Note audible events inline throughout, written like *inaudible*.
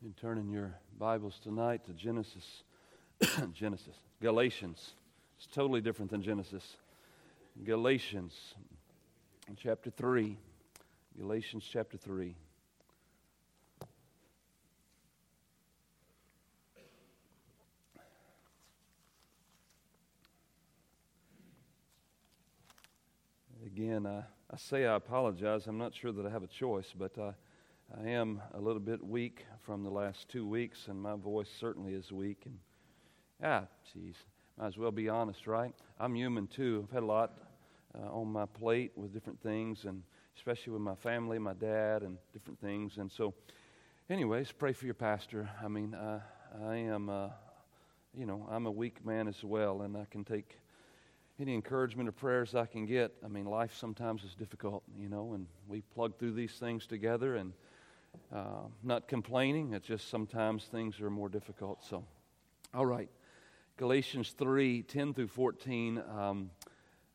And turning your Bibles tonight to Genesis, *coughs* Genesis, Galatians. It's totally different than Genesis. Galatians chapter 3. Galatians chapter 3. Again, I, I say I apologize. I'm not sure that I have a choice, but I, I am a little bit weak from the last two weeks, and my voice certainly is weak. And ah, geez, might as well be honest, right? I'm human too. I've had a lot uh, on my plate with different things, and especially with my family, my dad, and different things. And so, anyways, pray for your pastor. I mean, uh, I am, uh, you know, I'm a weak man as well, and I can take any encouragement or prayers I can get. I mean, life sometimes is difficult, you know, and we plug through these things together and uh, not complaining. It's just sometimes things are more difficult. So, all right. Galatians 3 10 through 14. Um,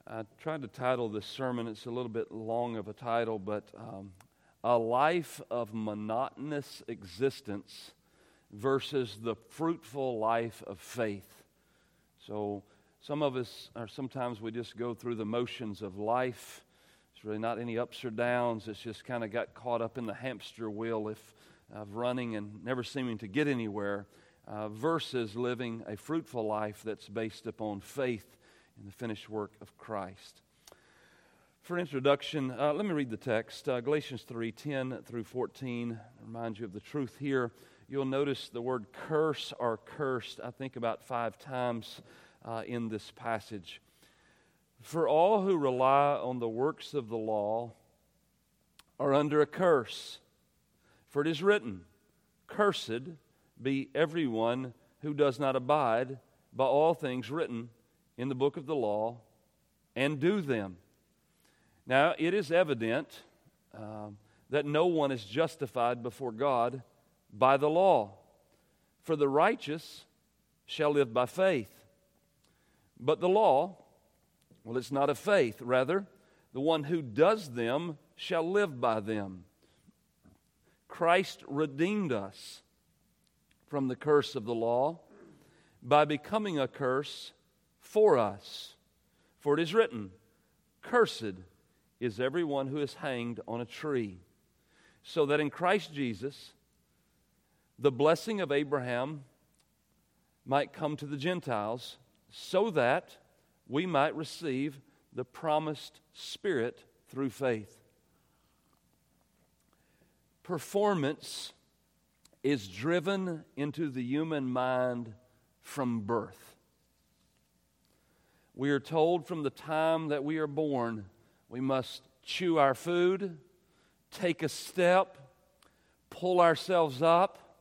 I tried to title this sermon. It's a little bit long of a title, but um, A Life of Monotonous Existence versus the Fruitful Life of Faith. So, some of us are sometimes we just go through the motions of life. Really not any ups or downs. It's just kind of got caught up in the hamster wheel of running and never seeming to get anywhere, uh, versus living a fruitful life that's based upon faith in the finished work of Christ. For introduction, uh, let me read the text uh, Galatians 3 10 through 14. Remind you of the truth here. You'll notice the word curse or cursed, I think, about five times uh, in this passage. For all who rely on the works of the law are under a curse. For it is written, Cursed be everyone who does not abide by all things written in the book of the law and do them. Now, it is evident uh, that no one is justified before God by the law, for the righteous shall live by faith. But the law, well, it's not of faith. Rather, the one who does them shall live by them. Christ redeemed us from the curse of the law by becoming a curse for us. For it is written, Cursed is everyone who is hanged on a tree. So that in Christ Jesus, the blessing of Abraham might come to the Gentiles so that we might receive the promised Spirit through faith. Performance is driven into the human mind from birth. We are told from the time that we are born, we must chew our food, take a step, pull ourselves up,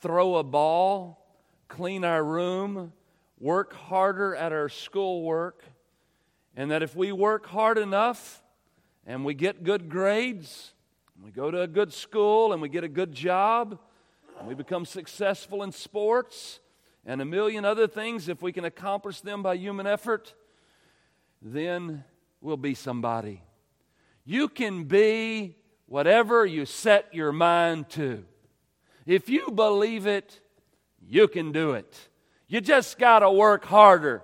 throw a ball, clean our room, work harder at our schoolwork, and that if we work hard enough and we get good grades, we go to a good school and we get a good job, and we become successful in sports and a million other things, if we can accomplish them by human effort, then we'll be somebody. You can be whatever you set your mind to. If you believe it, you can do it. You just got to work harder.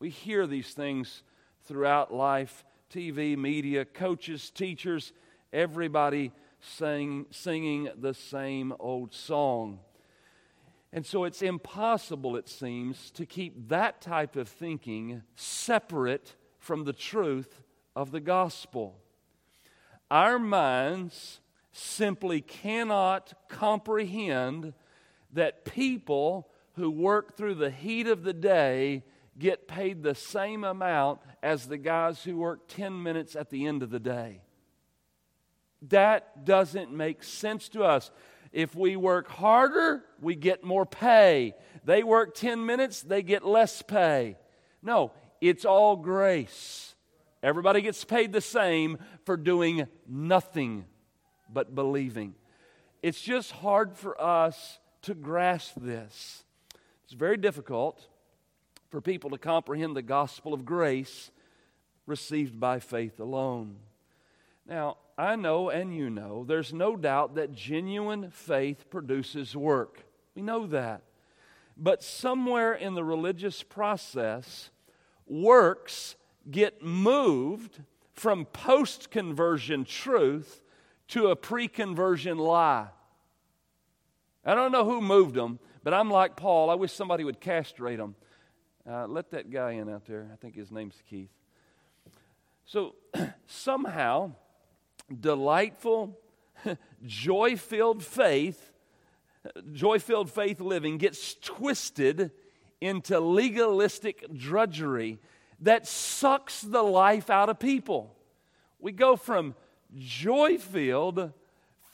We hear these things throughout life TV, media, coaches, teachers, everybody sing, singing the same old song. And so it's impossible, it seems, to keep that type of thinking separate from the truth of the gospel. Our minds simply cannot comprehend that people who work through the heat of the day get paid the same amount as the guys who work 10 minutes at the end of the day. That doesn't make sense to us. If we work harder, we get more pay. They work 10 minutes, they get less pay. No, it's all grace. Everybody gets paid the same for doing nothing but believing. It's just hard for us to grasp this. It's very difficult for people to comprehend the gospel of grace received by faith alone. Now, I know and you know there's no doubt that genuine faith produces work. We know that. But somewhere in the religious process, works get moved from post conversion truth to a pre conversion lie. I don't know who moved them, but I'm like Paul. I wish somebody would castrate them. Uh, let that guy in out there. I think his name's Keith. So *clears throat* somehow, delightful, *laughs* joy filled faith, joy filled faith living gets twisted into legalistic drudgery that sucks the life out of people. We go from joy filled,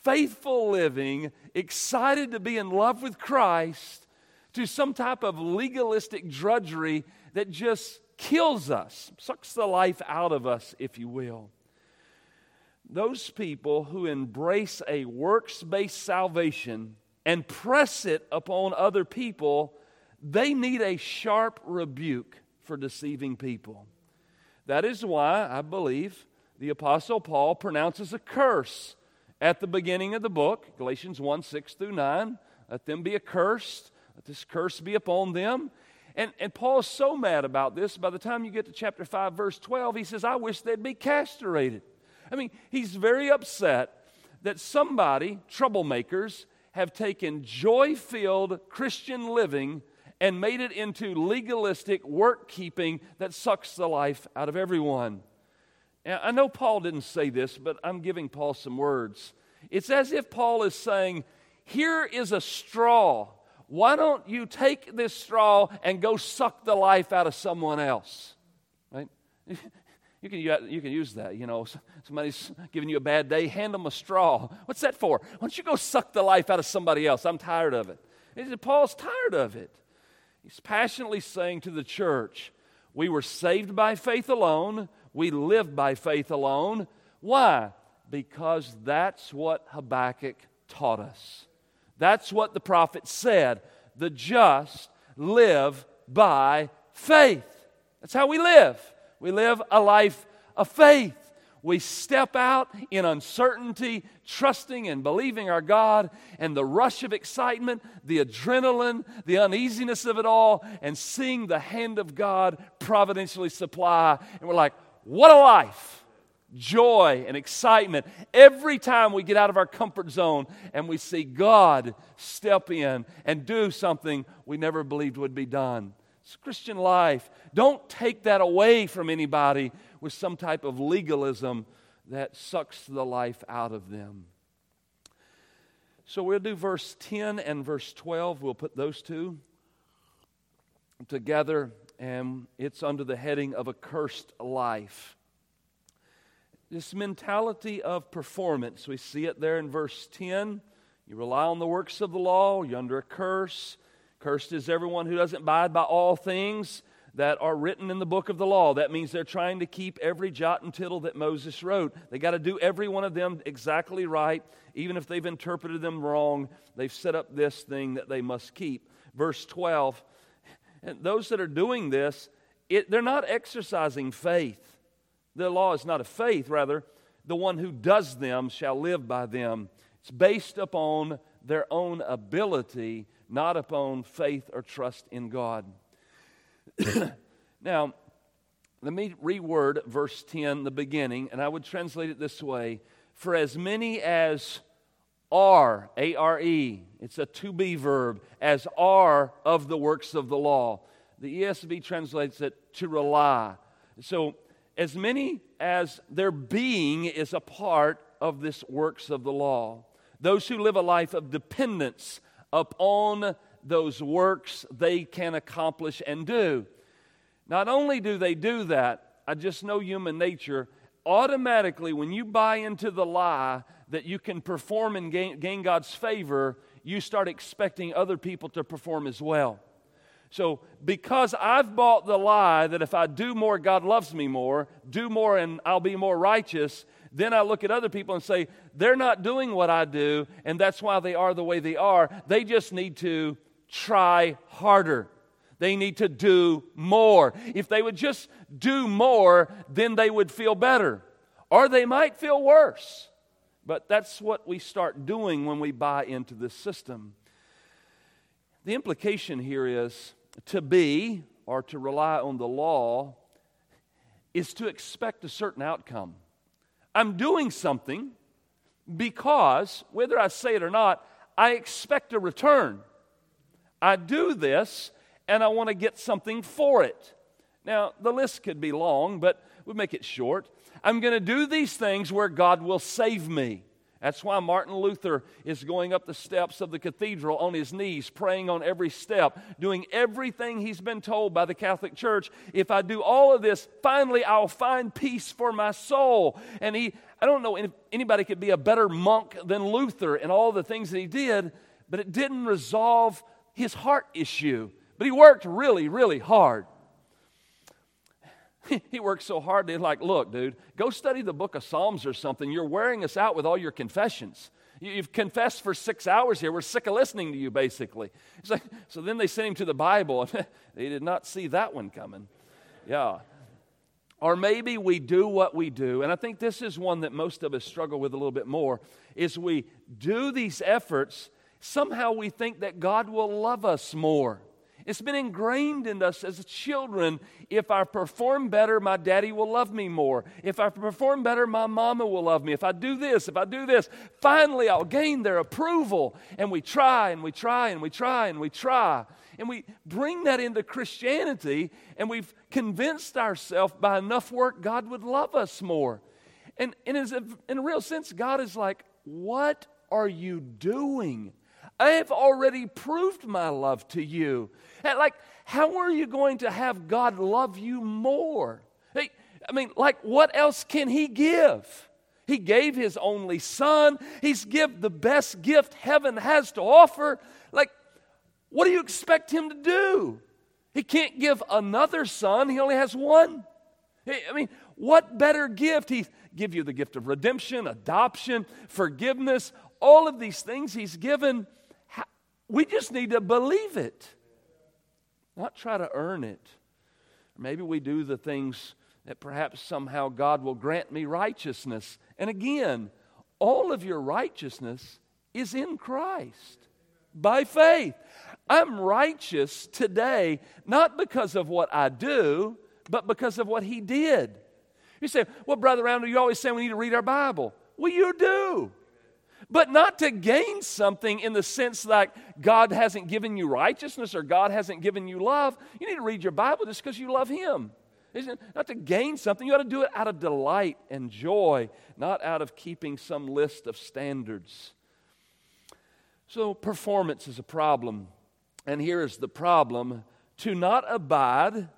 faithful living, excited to be in love with Christ, to some type of legalistic drudgery that just kills us, sucks the life out of us, if you will. Those people who embrace a works based salvation and press it upon other people, they need a sharp rebuke for deceiving people. That is why I believe the Apostle Paul pronounces a curse at the beginning of the book, Galatians 1 6 through 9. Let them be accursed, let this curse be upon them. And, and Paul is so mad about this, by the time you get to chapter 5, verse 12, he says, I wish they'd be castrated. I mean, he's very upset that somebody, troublemakers, have taken joy filled Christian living and made it into legalistic work keeping that sucks the life out of everyone. Now, I know Paul didn't say this, but I'm giving Paul some words. It's as if Paul is saying, Here is a straw. Why don't you take this straw and go suck the life out of someone else? Right? *laughs* You can, you can use that. You know, somebody's giving you a bad day, hand them a straw. What's that for? Why don't you go suck the life out of somebody else? I'm tired of it. Paul's tired of it. He's passionately saying to the church, We were saved by faith alone, we live by faith alone. Why? Because that's what Habakkuk taught us. That's what the prophet said. The just live by faith. That's how we live. We live a life of faith. We step out in uncertainty, trusting and believing our God, and the rush of excitement, the adrenaline, the uneasiness of it all, and seeing the hand of God providentially supply. And we're like, what a life! Joy and excitement every time we get out of our comfort zone and we see God step in and do something we never believed would be done. It's Christian life. Don't take that away from anybody with some type of legalism that sucks the life out of them. So we'll do verse 10 and verse 12. We'll put those two together, and it's under the heading of a cursed life. This mentality of performance, we see it there in verse 10. You rely on the works of the law, you're under a curse. Cursed is everyone who doesn't abide by all things that are written in the book of the law. That means they're trying to keep every jot and tittle that Moses wrote. They got to do every one of them exactly right, even if they've interpreted them wrong. They've set up this thing that they must keep. Verse 12 and those that are doing this, it, they're not exercising faith. The law is not a faith, rather, the one who does them shall live by them. It's based upon their own ability, not upon faith or trust in God. *clears throat* now, let me reword verse 10, the beginning, and I would translate it this way For as many as are, A R E, it's a to be verb, as are of the works of the law. The ESV translates it to rely. So, as many as their being is a part of this works of the law, those who live a life of dependence upon those works they can accomplish and do. Not only do they do that, I just know human nature. Automatically, when you buy into the lie that you can perform and gain, gain God's favor, you start expecting other people to perform as well. So, because I've bought the lie that if I do more, God loves me more, do more and I'll be more righteous, then I look at other people and say, they're not doing what I do, and that's why they are the way they are. They just need to try harder. They need to do more. If they would just do more, then they would feel better. or they might feel worse. But that's what we start doing when we buy into this system. The implication here is to be or to rely on the law is to expect a certain outcome. I'm doing something because, whether I say it or not, I expect a return. I do this and I want to get something for it. Now, the list could be long, but we'll make it short. I'm going to do these things where God will save me. That's why Martin Luther is going up the steps of the cathedral on his knees, praying on every step, doing everything he's been told by the Catholic Church. If I do all of this, finally I'll find peace for my soul. And he, I don't know if anybody could be a better monk than Luther and all the things that he did, but it didn't resolve his heart issue. But he worked really, really hard. *laughs* he worked so hard, they're like, look, dude, go study the book of Psalms or something. You're wearing us out with all your confessions. You've confessed for six hours here. We're sick of listening to you, basically. Like, so then they sent him to the Bible. *laughs* they did not see that one coming. Yeah. Or maybe we do what we do, and I think this is one that most of us struggle with a little bit more, is we do these efforts, somehow we think that God will love us more. It's been ingrained in us as children. If I perform better, my daddy will love me more. If I perform better, my mama will love me. If I do this, if I do this, finally I'll gain their approval. And we try and we try and we try and we try. And we bring that into Christianity and we've convinced ourselves by enough work God would love us more. And, and in a real sense, God is like, What are you doing? I have already proved my love to you. Like, how are you going to have God love you more? I mean, like, what else can He give? He gave His only Son. He's give the best gift heaven has to offer. Like, what do you expect Him to do? He can't give another son. He only has one. I mean, what better gift? He give you the gift of redemption, adoption, forgiveness, all of these things He's given. We just need to believe it not try to earn it. Maybe we do the things that perhaps somehow God will grant me righteousness. And again, all of your righteousness is in Christ by faith. I'm righteous today not because of what I do, but because of what He did. You say, Well, Brother Randall, you always say we need to read our Bible. Well, you do but not to gain something in the sense that God hasn't given you righteousness or God hasn't given you love. You need to read your Bible just because you love Him. Isn't not to gain something. You ought to do it out of delight and joy, not out of keeping some list of standards. So, performance is a problem. And here is the problem to not abide,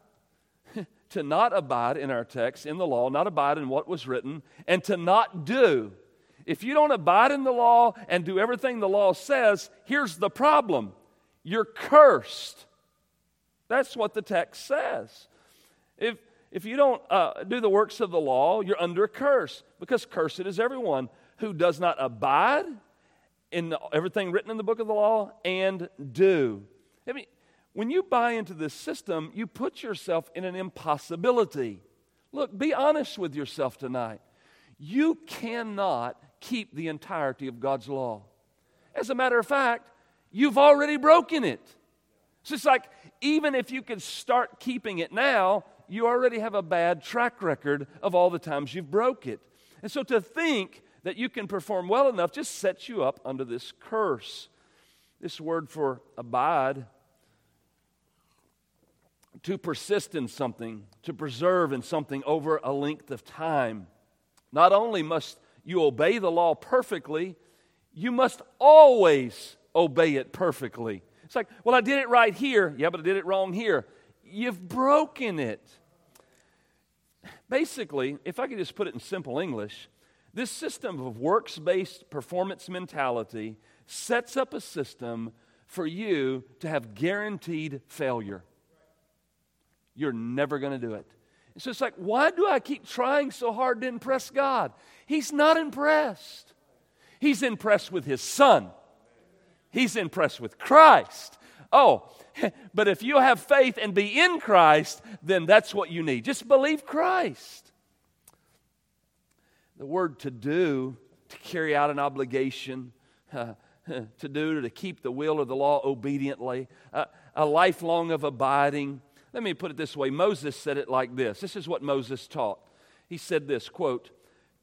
*laughs* to not abide in our text, in the law, not abide in what was written, and to not do if you don't abide in the law and do everything the law says, here's the problem you're cursed. That's what the text says. If, if you don't uh, do the works of the law, you're under a curse because cursed is everyone who does not abide in everything written in the book of the law and do. I mean, when you buy into this system, you put yourself in an impossibility. Look, be honest with yourself tonight. You cannot keep the entirety of God's law. As a matter of fact, you've already broken it. So it's like, even if you could start keeping it now, you already have a bad track record of all the times you've broke it. And so to think that you can perform well enough just sets you up under this curse. This word for abide, to persist in something, to preserve in something over a length of time. Not only must you obey the law perfectly, you must always obey it perfectly. It's like, well, I did it right here. Yeah, but I did it wrong here. You've broken it. Basically, if I could just put it in simple English, this system of works based performance mentality sets up a system for you to have guaranteed failure. You're never going to do it. So it's like, why do I keep trying so hard to impress God? He's not impressed. He's impressed with His Son, He's impressed with Christ. Oh, *laughs* but if you have faith and be in Christ, then that's what you need. Just believe Christ. The word to do, to carry out an obligation, uh, *laughs* to do, to keep the will of the law obediently, uh, a lifelong of abiding. Let me put it this way Moses said it like this. This is what Moses taught. He said this quote,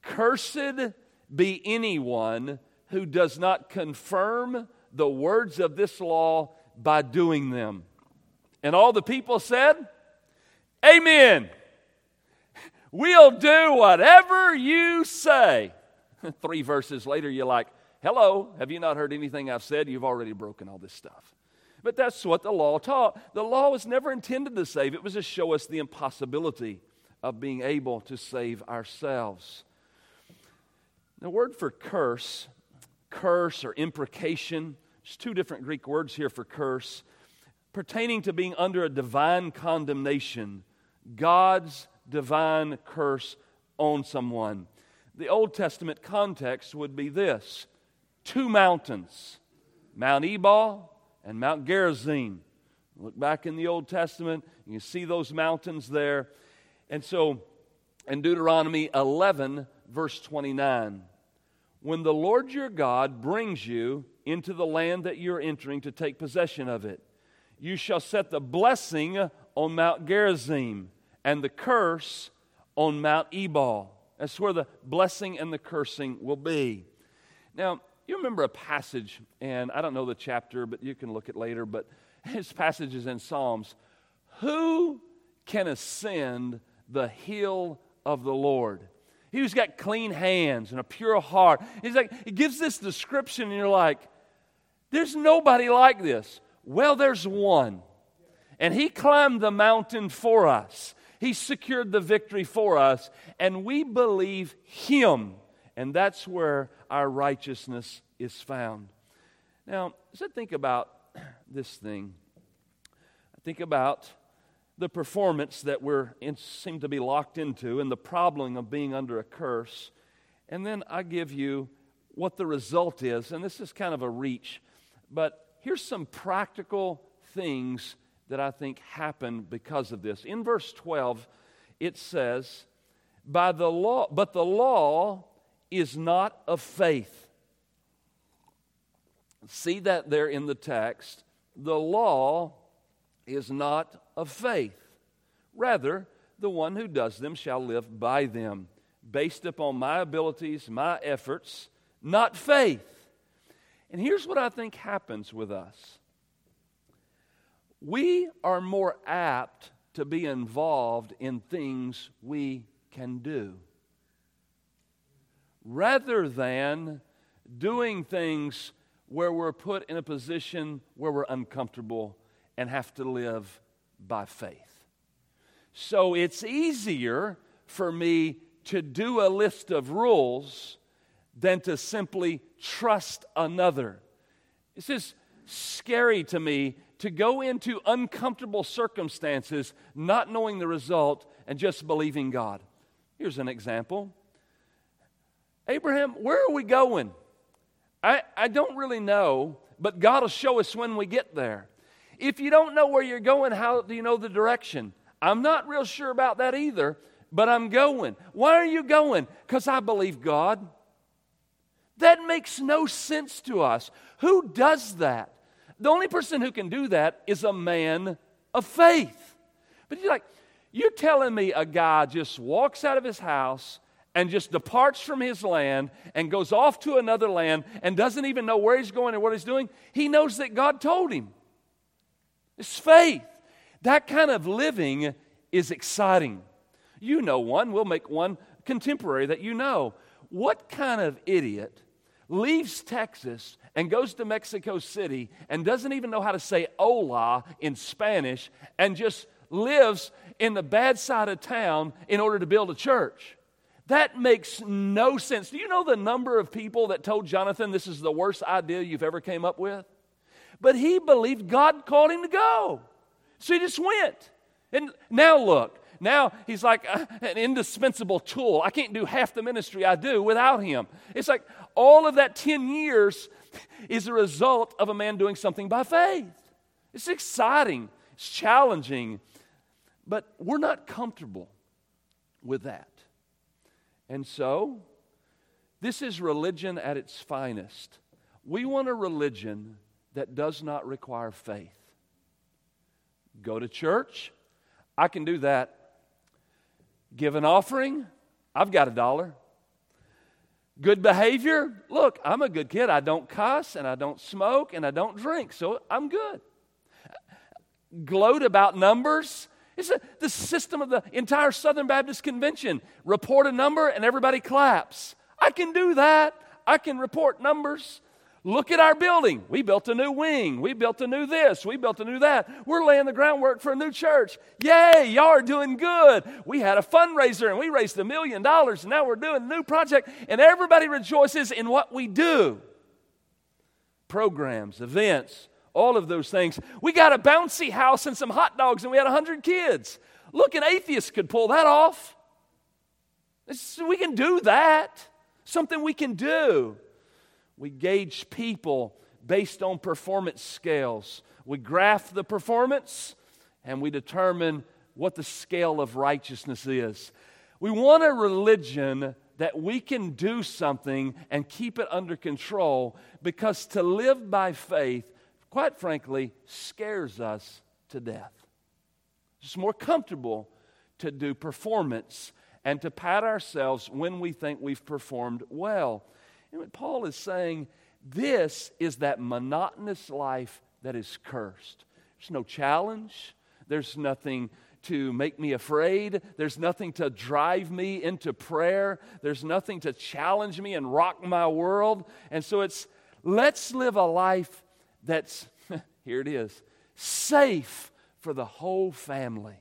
Cursed be anyone who does not confirm the words of this law by doing them. And all the people said, Amen. We'll do whatever you say. *laughs* Three verses later, you're like, Hello, have you not heard anything I've said? You've already broken all this stuff. But that's what the law taught. The law was never intended to save, it was to show us the impossibility of being able to save ourselves. The word for curse, curse or imprecation, there's two different Greek words here for curse, pertaining to being under a divine condemnation, God's divine curse on someone. The Old Testament context would be this two mountains, Mount Ebal and Mount Gerizim. Look back in the Old Testament, you see those mountains there. And so in Deuteronomy 11, verse 29, when the Lord your God brings you into the land that you're entering to take possession of it, you shall set the blessing on Mount Gerizim and the curse on Mount Ebal. That's where the blessing and the cursing will be. Now, you remember a passage, and I don't know the chapter, but you can look it later, but *laughs* his passage is in Psalms. Who can ascend the hill of the Lord? He who's got clean hands and a pure heart. He's like, he gives this description, and you're like, there's nobody like this. Well, there's one. And he climbed the mountain for us. He secured the victory for us, and we believe him. And that's where our righteousness is found. Now, as I think about this thing, I think about the performance that we're in, seem to be locked into and the problem of being under a curse. And then I give you what the result is. And this is kind of a reach, but here's some practical things that I think happen because of this. In verse 12, it says, By the law, but the law is not of faith. See that there in the text. The law is not of faith. Rather, the one who does them shall live by them, based upon my abilities, my efforts, not faith. And here's what I think happens with us we are more apt to be involved in things we can do rather than doing things where we're put in a position where we're uncomfortable and have to live by faith. So it's easier for me to do a list of rules than to simply trust another. This is scary to me to go into uncomfortable circumstances not knowing the result and just believing God. Here's an example Abraham, where are we going? I, I don't really know, but God will show us when we get there. If you don't know where you're going, how do you know the direction? I'm not real sure about that either, but I'm going. Why are you going? Because I believe God. That makes no sense to us. Who does that? The only person who can do that is a man of faith. But you're like, you're telling me a guy just walks out of his house and just departs from his land and goes off to another land and doesn't even know where he's going or what he's doing, he knows that God told him. It's faith. That kind of living is exciting. You know one, we'll make one contemporary that you know. What kind of idiot leaves Texas and goes to Mexico City and doesn't even know how to say hola in Spanish and just lives in the bad side of town in order to build a church? That makes no sense. Do you know the number of people that told Jonathan this is the worst idea you've ever came up with? But he believed God called him to go. So he just went. And now look, now he's like uh, an indispensable tool. I can't do half the ministry I do without him. It's like all of that 10 years is a result of a man doing something by faith. It's exciting, it's challenging, but we're not comfortable with that. And so This is religion at its finest. We want a religion that does not require faith. Go to church, I can do that. Give an offering, I've got a dollar. Good behavior, look, I'm a good kid. I don't cuss and I don't smoke and I don't drink, so I'm good. Gloat about numbers, it's a, the system of the entire Southern Baptist Convention. Report a number and everybody claps. I can do that. I can report numbers. Look at our building. We built a new wing. We built a new this. We built a new that. We're laying the groundwork for a new church. Yay, y'all are doing good. We had a fundraiser and we raised a million dollars and now we're doing a new project and everybody rejoices in what we do. Programs, events, all of those things. We got a bouncy house and some hot dogs and we had 100 kids. Look, an atheist could pull that off. It's, we can do that. Something we can do. We gauge people based on performance scales. We graph the performance and we determine what the scale of righteousness is. We want a religion that we can do something and keep it under control because to live by faith, quite frankly, scares us to death. It's more comfortable to do performance and to pat ourselves when we think we've performed well. You know, Paul is saying this is that monotonous life that is cursed. There's no challenge, there's nothing to make me afraid. There's nothing to drive me into prayer. There's nothing to challenge me and rock my world. And so it's let's live a life that's, *laughs* here it is, safe for the whole family.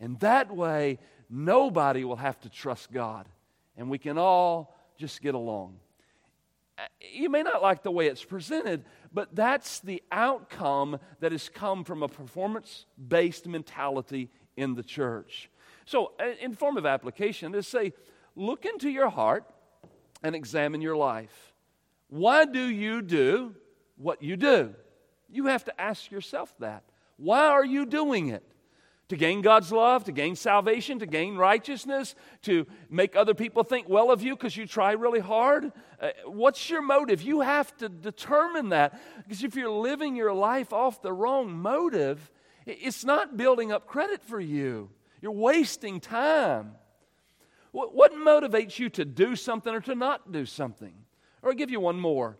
And that way, nobody will have to trust God. And we can all just get along. Uh, you may not like the way it's presented, but that's the outcome that has come from a performance based mentality in the church. So, uh, in form of application, is say, look into your heart and examine your life. Why do you do what you do? You have to ask yourself that. Why are you doing it? To gain God's love, to gain salvation, to gain righteousness, to make other people think well of you because you try really hard? Uh, what's your motive? You have to determine that because if you're living your life off the wrong motive, it's not building up credit for you. You're wasting time. What, what motivates you to do something or to not do something? Or I'll give you one more.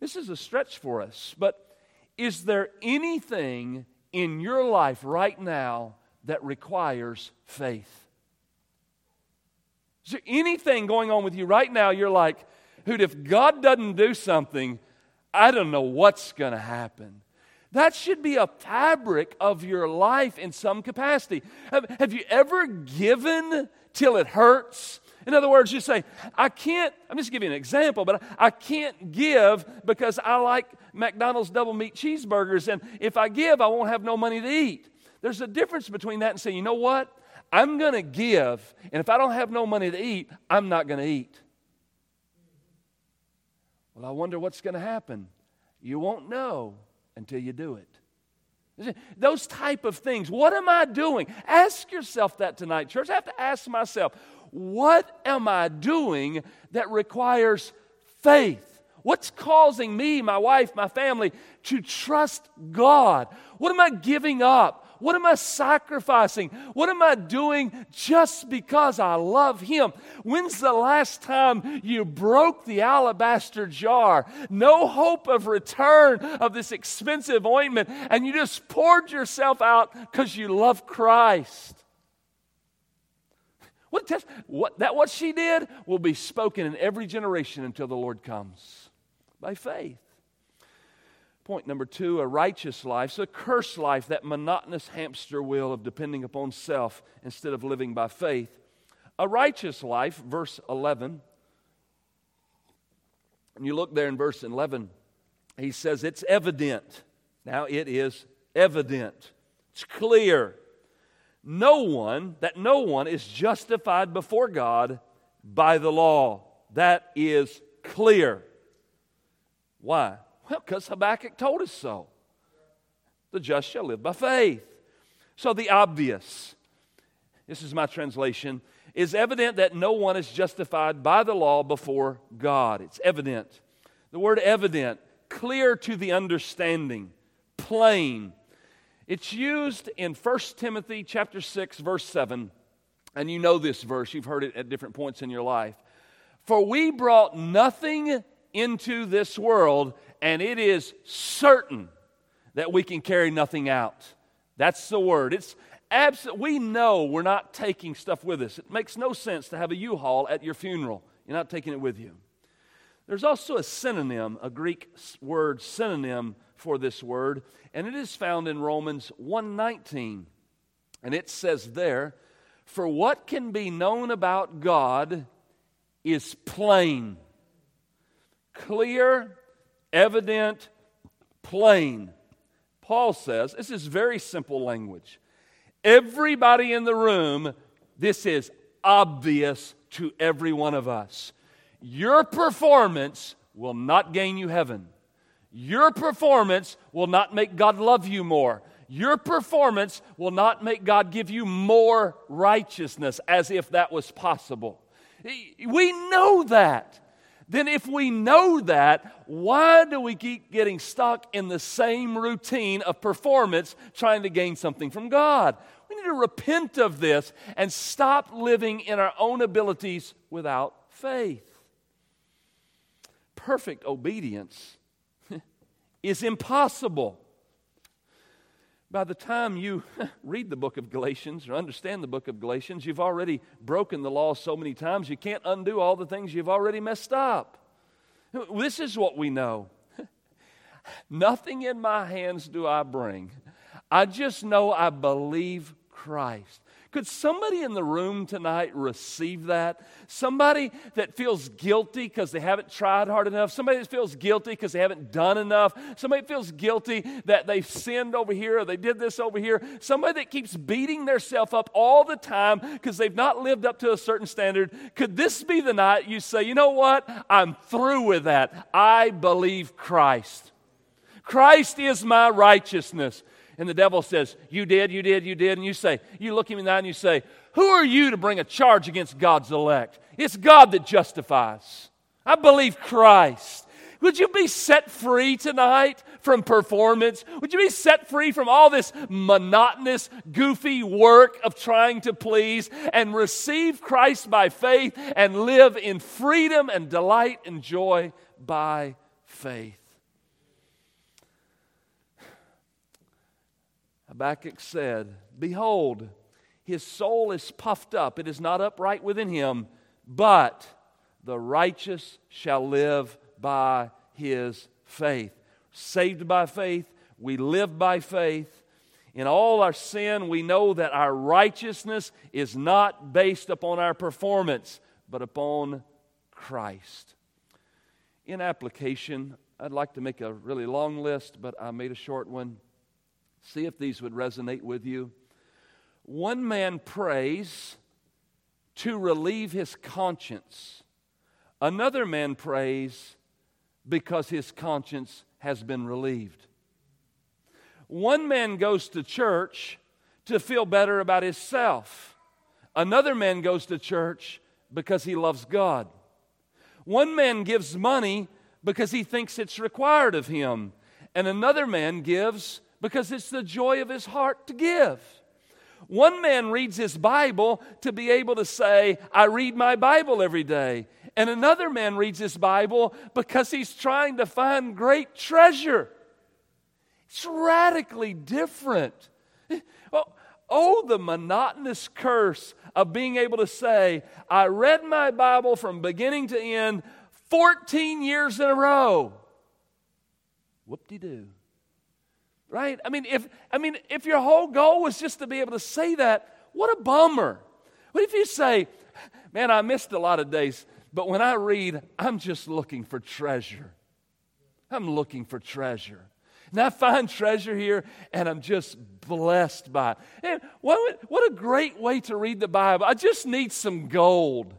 This is a stretch for us, but is there anything in your life right now that requires faith? Is there anything going on with you right now you're like, who'd if God doesn't do something, I don't know what's going to happen? That should be a fabric of your life in some capacity. Have, have you ever given till it hurts? In other words, you say, I can't, I'm just giving you an example, but I can't give because I like McDonald's double meat cheeseburgers, and if I give, I won't have no money to eat. There's a difference between that and saying, you know what? I'm going to give, and if I don't have no money to eat, I'm not going to eat. Well, I wonder what's going to happen. You won't know until you do it. Those type of things. What am I doing? Ask yourself that tonight, church. I have to ask myself, what am I doing that requires faith? What's causing me, my wife, my family to trust God? What am I giving up? What am I sacrificing? What am I doing just because I love Him? When's the last time you broke the alabaster jar? No hope of return of this expensive ointment, and you just poured yourself out because you love Christ. What, test, what, that what she did will be spoken in every generation until the Lord comes by faith. Point number two a righteous life, so a cursed life, that monotonous hamster wheel of depending upon self instead of living by faith. A righteous life, verse 11, and you look there in verse 11, he says, It's evident. Now it is evident, it's clear. No one, that no one is justified before God by the law. That is clear. Why? Well, because Habakkuk told us so. The just shall live by faith. So, the obvious, this is my translation, is evident that no one is justified by the law before God. It's evident. The word evident, clear to the understanding, plain. It's used in 1 Timothy chapter 6 verse 7. And you know this verse, you've heard it at different points in your life. For we brought nothing into this world, and it is certain that we can carry nothing out. That's the word. It's absolute. We know we're not taking stuff with us. It makes no sense to have a U-Haul at your funeral. You're not taking it with you. There's also a synonym, a Greek word synonym for this word, and it is found in Romans 1:19. And it says there, "For what can be known about God is plain, clear, evident, plain." Paul says, this is very simple language. Everybody in the room, this is obvious to every one of us. Your performance will not gain you heaven. Your performance will not make God love you more. Your performance will not make God give you more righteousness, as if that was possible. We know that. Then, if we know that, why do we keep getting stuck in the same routine of performance trying to gain something from God? We need to repent of this and stop living in our own abilities without faith perfect obedience *laughs* is impossible. By the time you *laughs* read the book of Galatians or understand the book of Galatians, you've already broken the law so many times you can't undo all the things you've already messed up. This is what we know. *laughs* Nothing in my hands do I bring. I just know I believe Christ. Could somebody in the room tonight receive that? Somebody that feels guilty because they haven't tried hard enough. Somebody that feels guilty because they haven't done enough. Somebody that feels guilty that they've sinned over here or they did this over here. Somebody that keeps beating themselves up all the time because they've not lived up to a certain standard. Could this be the night you say, you know what? I'm through with that. I believe Christ. Christ is my righteousness. And the devil says, You did, you did, you did. And you say, You look him in the eye and you say, Who are you to bring a charge against God's elect? It's God that justifies. I believe Christ. Would you be set free tonight from performance? Would you be set free from all this monotonous, goofy work of trying to please and receive Christ by faith and live in freedom and delight and joy by faith? Habakkuk said, Behold, his soul is puffed up, it is not upright within him, but the righteous shall live by his faith. Saved by faith, we live by faith. In all our sin, we know that our righteousness is not based upon our performance, but upon Christ. In application, I'd like to make a really long list, but I made a short one. See if these would resonate with you. One man prays to relieve his conscience, another man prays because his conscience has been relieved. One man goes to church to feel better about himself. Another man goes to church because he loves God. One man gives money because he thinks it's required of him. And another man gives because it's the joy of his heart to give. One man reads his Bible to be able to say, I read my Bible every day. And another man reads his Bible because he's trying to find great treasure. It's radically different. Oh, oh, the monotonous curse of being able to say, I read my Bible from beginning to end 14 years in a row. Whoop de doo right? I mean, if I mean, if your whole goal was just to be able to say that, what a bummer. What if you say, "Man, I missed a lot of days, but when I read, I'm just looking for treasure. I'm looking for treasure." And I find treasure here, and I'm just blessed by it. And what, what a great way to read the Bible. I just need some gold.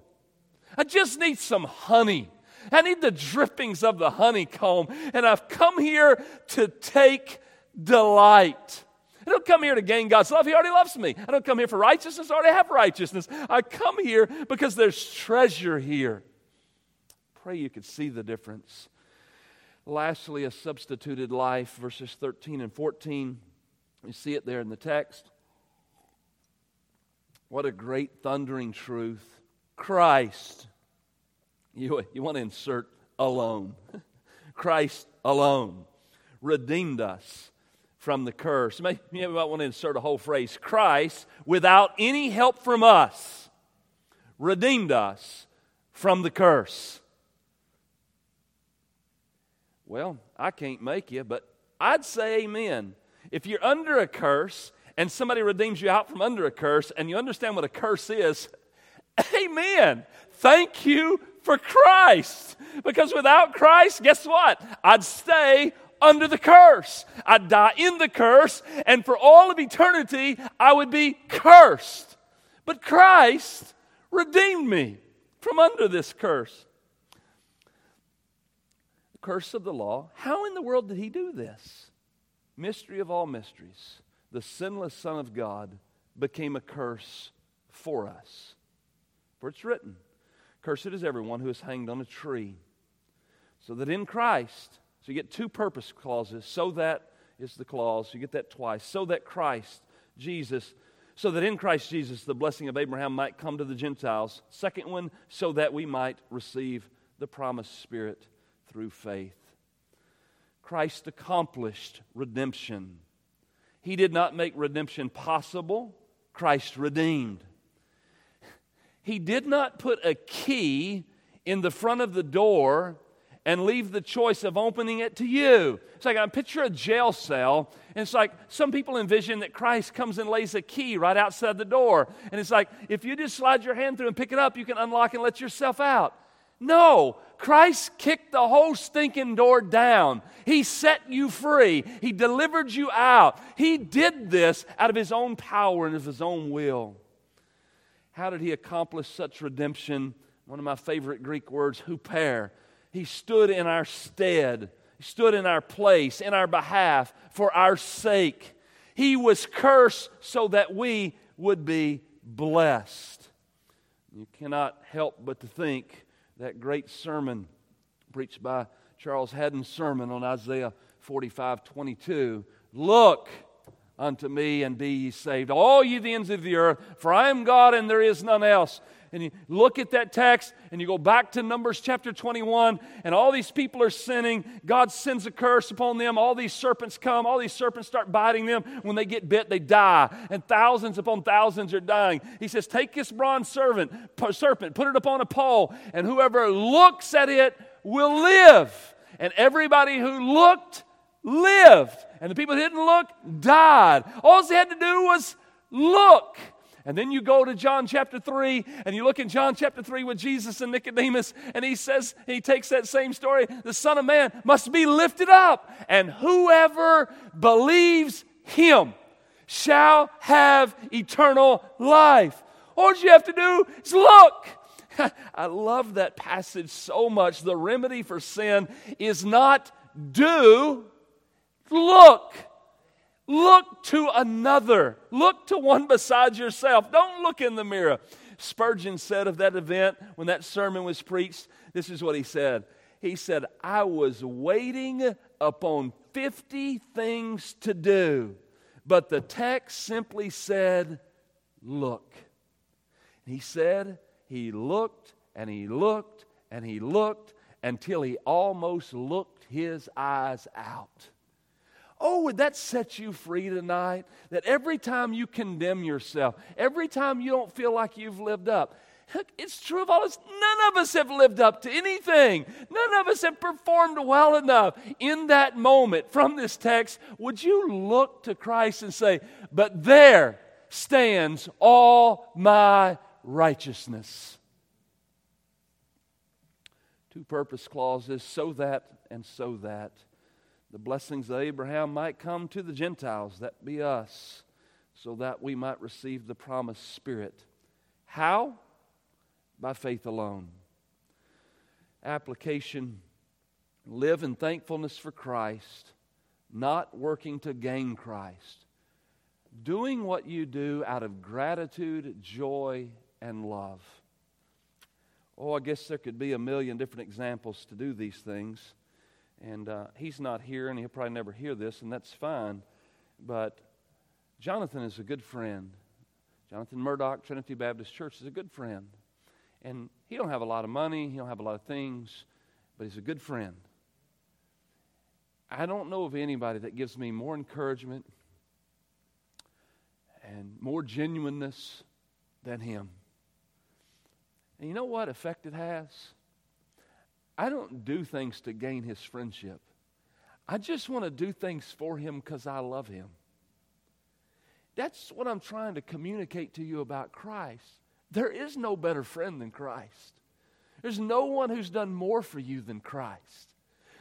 I just need some honey. I need the drippings of the honeycomb. And I've come here to take delight. I don't come here to gain God's love. He already loves me. I don't come here for righteousness. I already have righteousness. I come here because there's treasure here. Pray you could see the difference. Lastly, a substituted life, verses 13 and 14. You see it there in the text. What a great thundering truth. Christ. You, you want to insert alone. *laughs* Christ alone redeemed us from the curse. Maybe you might want to insert a whole phrase Christ, without any help from us, redeemed us from the curse. Well, I can't make you, but I'd say amen. If you're under a curse and somebody redeems you out from under a curse and you understand what a curse is, *coughs* amen. Thank you for Christ. Because without Christ, guess what? I'd stay under the curse. I'd die in the curse, and for all of eternity, I would be cursed. But Christ redeemed me from under this curse. The curse of the law. How in the world did he do this? Mystery of all mysteries. The sinless Son of God became a curse for us. For it's written, Cursed is everyone who is hanged on a tree. So that in Christ, so you get two purpose clauses. So that is the clause. You get that twice. So that Christ, Jesus, so that in Christ Jesus the blessing of Abraham might come to the Gentiles. Second one, so that we might receive the promised Spirit through faith. Christ accomplished redemption. He did not make redemption possible, Christ redeemed. He did not put a key in the front of the door and leave the choice of opening it to you. It's like I picture a jail cell, and it's like some people envision that Christ comes and lays a key right outside the door. And it's like if you just slide your hand through and pick it up, you can unlock and let yourself out. No, Christ kicked the whole stinking door down. He set you free. He delivered you out. He did this out of His own power and of His own will. How did He accomplish such redemption? One of my favorite Greek words, huper. He stood in our stead, He stood in our place, in our behalf, for our sake. He was cursed so that we would be blessed. You cannot help but to think that great sermon preached by Charles Haddon Spurgeon on Isaiah 45 22. Look unto me and be ye saved, all ye the ends of the earth, for I am God and there is none else and you look at that text and you go back to Numbers chapter 21, and all these people are sinning. God sends a curse upon them. All these serpents come. All these serpents start biting them. When they get bit, they die. And thousands upon thousands are dying. He says, Take this bronze servant, serpent, put it upon a pole, and whoever looks at it will live. And everybody who looked lived. And the people who didn't look died. All they had to do was look. And then you go to John chapter 3, and you look in John chapter 3 with Jesus and Nicodemus, and he says, he takes that same story the Son of Man must be lifted up, and whoever believes him shall have eternal life. All you have to do is look. *laughs* I love that passage so much. The remedy for sin is not do, look. Look to another. Look to one besides yourself. Don't look in the mirror. Spurgeon said of that event when that sermon was preached, this is what he said. He said, I was waiting upon 50 things to do, but the text simply said, Look. He said, He looked and he looked and he looked until he almost looked his eyes out. Oh, would that set you free tonight? That every time you condemn yourself, every time you don't feel like you've lived up, it's true of all us. None of us have lived up to anything. None of us have performed well enough. In that moment, from this text, would you look to Christ and say, But there stands all my righteousness? Two purpose clauses so that and so that the blessings of Abraham might come to the Gentiles, that be us, so that we might receive the promised Spirit. How? By faith alone. Application live in thankfulness for Christ, not working to gain Christ, doing what you do out of gratitude, joy, and love. Oh, I guess there could be a million different examples to do these things. And uh, he's not here, and he'll probably never hear this, and that's fine. But Jonathan is a good friend. Jonathan Murdoch, Trinity Baptist Church, is a good friend. And he don't have a lot of money, he don't have a lot of things, but he's a good friend. I don't know of anybody that gives me more encouragement and more genuineness than him. And you know what effect it has? I don't do things to gain his friendship. I just want to do things for him because I love him. That's what I'm trying to communicate to you about Christ. There is no better friend than Christ. There's no one who's done more for you than Christ.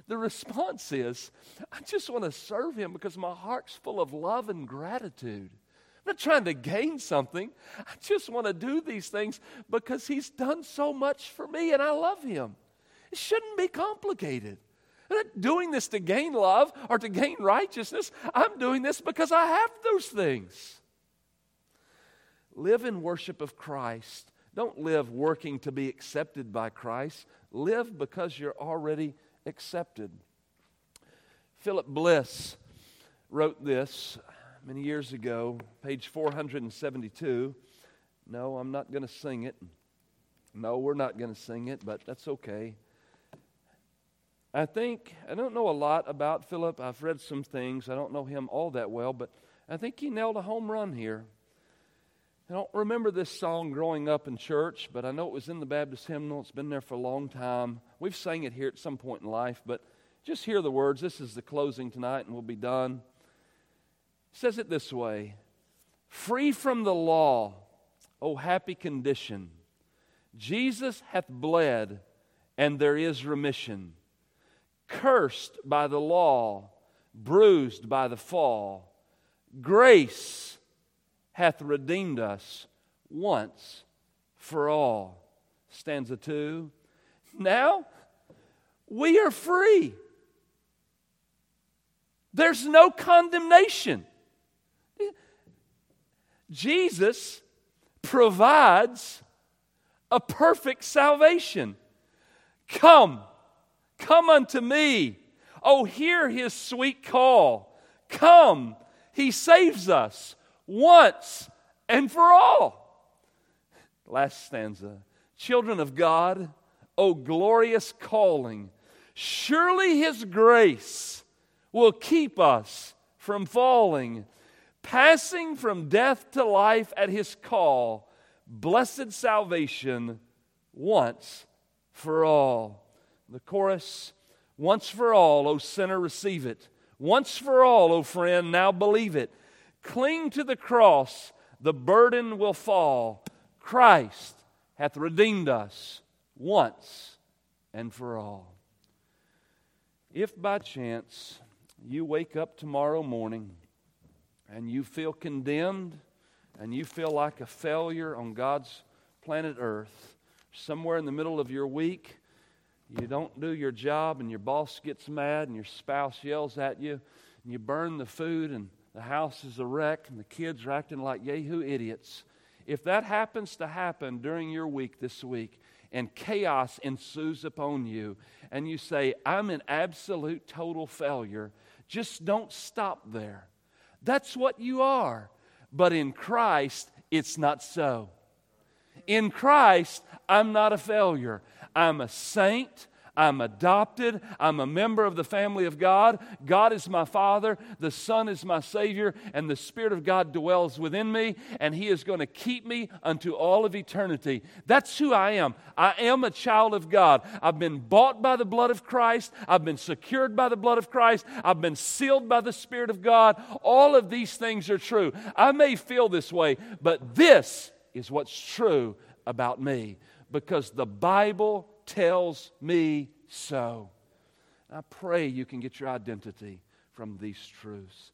The response is, I just want to serve him because my heart's full of love and gratitude. I'm not trying to gain something. I just want to do these things because he's done so much for me and I love him. It shouldn't be complicated. I'm not doing this to gain love or to gain righteousness. I'm doing this because I have those things. Live in worship of Christ. Don't live working to be accepted by Christ. Live because you're already accepted. Philip Bliss wrote this many years ago, page 472. No, I'm not going to sing it. No, we're not going to sing it, but that's okay. I think, I don't know a lot about Philip. I've read some things. I don't know him all that well, but I think he nailed a home run here. I don't remember this song growing up in church, but I know it was in the Baptist hymnal. It's been there for a long time. We've sang it here at some point in life, but just hear the words. This is the closing tonight, and we'll be done. It says it this way Free from the law, O happy condition, Jesus hath bled, and there is remission. Cursed by the law, bruised by the fall, grace hath redeemed us once for all. Stanza 2. Now we are free. There's no condemnation. Jesus provides a perfect salvation. Come, come unto me. Oh, hear his sweet call. Come, he saves us once and for all. Last stanza. Children of God, O glorious calling, surely His grace will keep us from falling, passing from death to life at His call, blessed salvation once for all. The chorus, once for all, O sinner, receive it. Once for all, O friend, now believe it. Cling to the cross, the burden will fall. Christ hath redeemed us once and for all. If by chance you wake up tomorrow morning and you feel condemned and you feel like a failure on God's planet Earth, somewhere in the middle of your week, you don't do your job and your boss gets mad and your spouse yells at you and you burn the food and the house is a wreck and the kids are acting like Yahoo idiots. If that happens to happen during your week this week and chaos ensues upon you and you say, I'm an absolute total failure, just don't stop there. That's what you are. But in Christ, it's not so. In Christ, I'm not a failure. I'm a saint. I'm adopted. I'm a member of the family of God. God is my Father. The Son is my Savior. And the Spirit of God dwells within me. And He is going to keep me unto all of eternity. That's who I am. I am a child of God. I've been bought by the blood of Christ. I've been secured by the blood of Christ. I've been sealed by the Spirit of God. All of these things are true. I may feel this way, but this is what's true about me because the Bible tells me so. I pray you can get your identity from these truths.